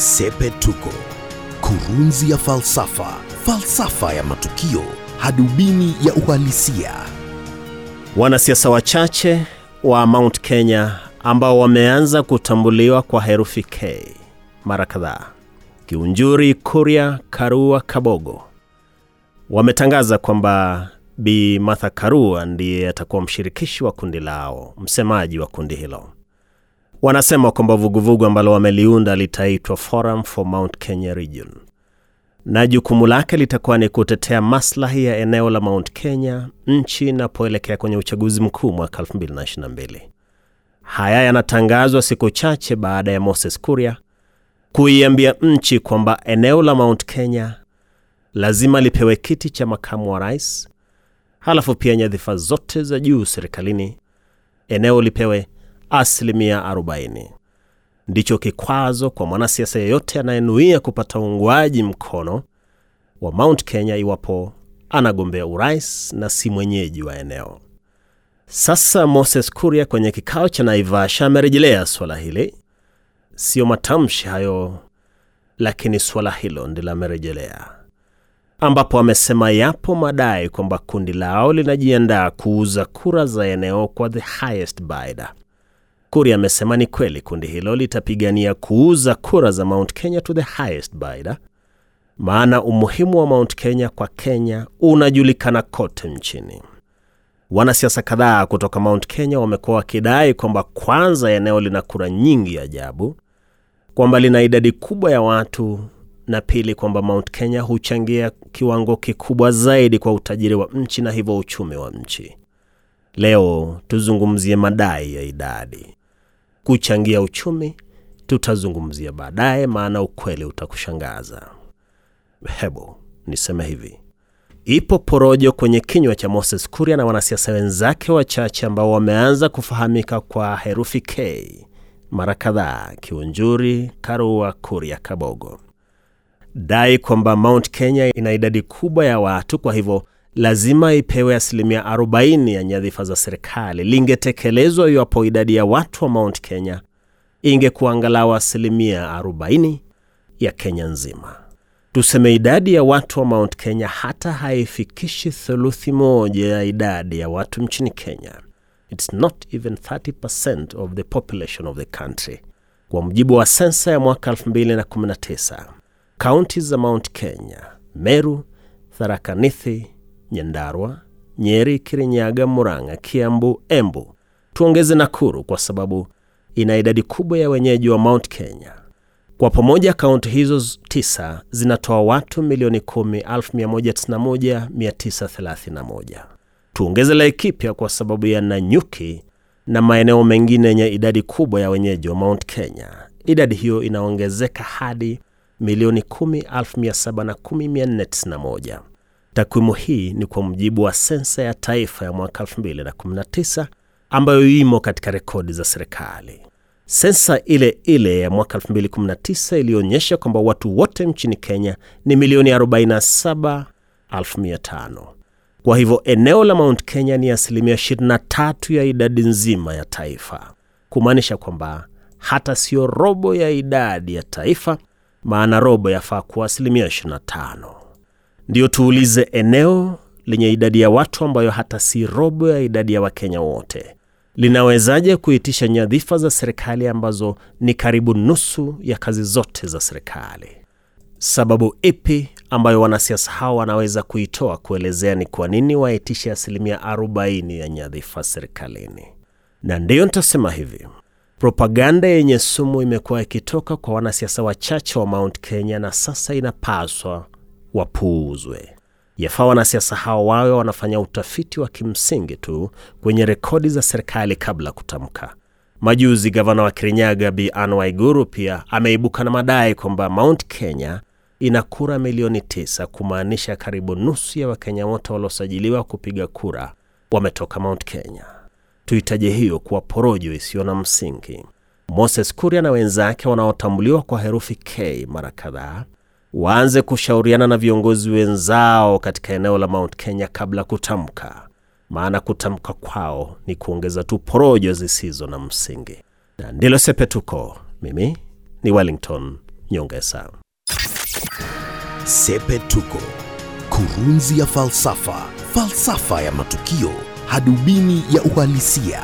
Sepetuko, kurunzi ya falsafa, falsafa ya matukio, hadubini ya uhalisia. Wanasiasa wachache wa Mount Kenya ambao wameanza kutambuliwa kwa herufi K mara kadhaa, Kiunjuri, Kuria, Karua, Kabogo, wametangaza kwamba Bi Martha Karua ndiye atakuwa mshirikishi wa kundi lao, msemaji wa kundi hilo. Wanasema kwamba vuguvugu ambalo wameliunda litaitwa Forum for Mount Kenya Region na jukumu lake litakuwa ni kutetea maslahi ya eneo la Mount Kenya nchi inapoelekea kwenye uchaguzi mkuu mwaka 2022. Haya yanatangazwa siku chache baada ya Moses Kuria kuiambia nchi kwamba eneo la Mount Kenya lazima lipewe kiti cha makamu wa rais, halafu pia nyadhifa zote za juu serikalini, eneo lipewe asilimia 40. Ndicho kikwazo kwa mwanasiasa yeyote anayenuia kupata uungwaji mkono wa Mount Kenya iwapo anagombea urais na si mwenyeji wa eneo. Sasa Moses Kuria kwenye kikao cha Naivasha amerejelea suala hili, siyo matamshi hayo, lakini suala hilo ndilo amerejelea, ambapo amesema yapo madai kwamba kundi lao linajiandaa kuuza kura za eneo kwa the highest bidder. Kuria amesema ni kweli kundi hilo litapigania kuuza kura za Mount Kenya to the highest bidder, maana umuhimu wa Mount Kenya kwa Kenya unajulikana kote nchini. Wanasiasa kadhaa kutoka Mount Kenya wamekuwa wakidai kwamba kwanza, eneo lina kura nyingi ajabu, kwamba lina idadi kubwa ya watu, na pili, kwamba Mount Kenya huchangia kiwango kikubwa zaidi kwa utajiri wa nchi na hivyo uchumi wa nchi. Leo tuzungumzie madai ya idadi. Kuchangia uchumi tutazungumzia baadaye, maana ukweli utakushangaza. Hebu niseme hivi, ipo porojo kwenye kinywa cha Moses Kuria na wanasiasa wenzake wachache ambao wameanza kufahamika kwa herufi K mara kadhaa: Kiunjuri, Karua, Kuria, Kabogo. Dai kwamba Mount Kenya ina idadi kubwa ya watu, kwa hivyo lazima ipewe asilimia 40 ya nyadhifa za serikali lingetekelezwa iwapo idadi ya watu wa Mount Kenya ingekuwa angalau asilimia 40 ya Kenya nzima. Tuseme idadi ya watu wa Mount Kenya hata haifikishi theluthi moja ya idadi ya watu nchini Kenya. It's not even 30% of the population of the country. Kwa mujibu wa sensa ya mwaka 2019, kaunti za Mount Kenya, Meru, Tharaka Nithi, Nyandarua, Nyeri, Kirinyaga, Murang'a, Kiambu, Embu, tuongeze Nakuru kwa sababu ina idadi kubwa ya wenyeji wa Mount Kenya. Kwa pamoja kaunti hizo tisa zinatoa watu milioni 10,191,931. Tuongeze Laikipia kwa sababu ya Nanyuki na maeneo mengine yenye idadi kubwa ya wenyeji wa Mount Kenya. Idadi hiyo inaongezeka hadi milioni 10,710,491. Takwimu hii ni kwa mujibu wa sensa ya taifa ya mwaka 2019 ambayo imo katika rekodi za serikali. Sensa ile ile ya mwaka 2019 ilionyesha kwamba watu wote nchini Kenya ni milioni 47,500. Kwa hivyo eneo la Mount Kenya ni asilimia 23 ya idadi nzima ya taifa, kumaanisha kwamba hata sio robo ya idadi ya taifa, maana robo yafaa kuwa asilimia 25. Ndiyo tuulize, eneo lenye idadi ya watu ambayo hata si robo ya idadi ya Wakenya wote linawezaje kuitisha nyadhifa za serikali ambazo ni karibu nusu ya kazi zote za serikali? Sababu ipi ambayo wanasiasa hao wanaweza kuitoa kuelezea ni kwa nini waitishe asilimia 40 ya nyadhifa serikalini? Na ndiyo nitasema hivi, propaganda yenye sumu imekuwa ikitoka kwa wanasiasa wachache wa Mount Kenya na sasa inapaswa wapuuzwe. Yafaa wanasiasa hao wawe wanafanya utafiti wa kimsingi tu kwenye rekodi za serikali kabla kutamka. Majuzi gavana wa Kirinyaga Bi Anne Waiguru pia ameibuka na madai kwamba Mount Kenya ina kura milioni tisa, kumaanisha karibu nusu ya Wakenya wote waliosajiliwa kupiga kura wametoka Mount Kenya. tuhitaje hiyo kuwa porojo isiyo na msingi. Moses Kuria na wenzake wanaotambuliwa kwa herufi K mara kadhaa waanze kushauriana na viongozi wenzao katika eneo la Mount Kenya kabla kutamka, maana kutamka kwao ni kuongeza tu porojo zisizo na msingi. Na ndilo Sepetuko. Mimi ni Wellington Nyongesa. Sepetuko, kurunzi ya falsafa, falsafa ya matukio, hadubini ya uhalisia.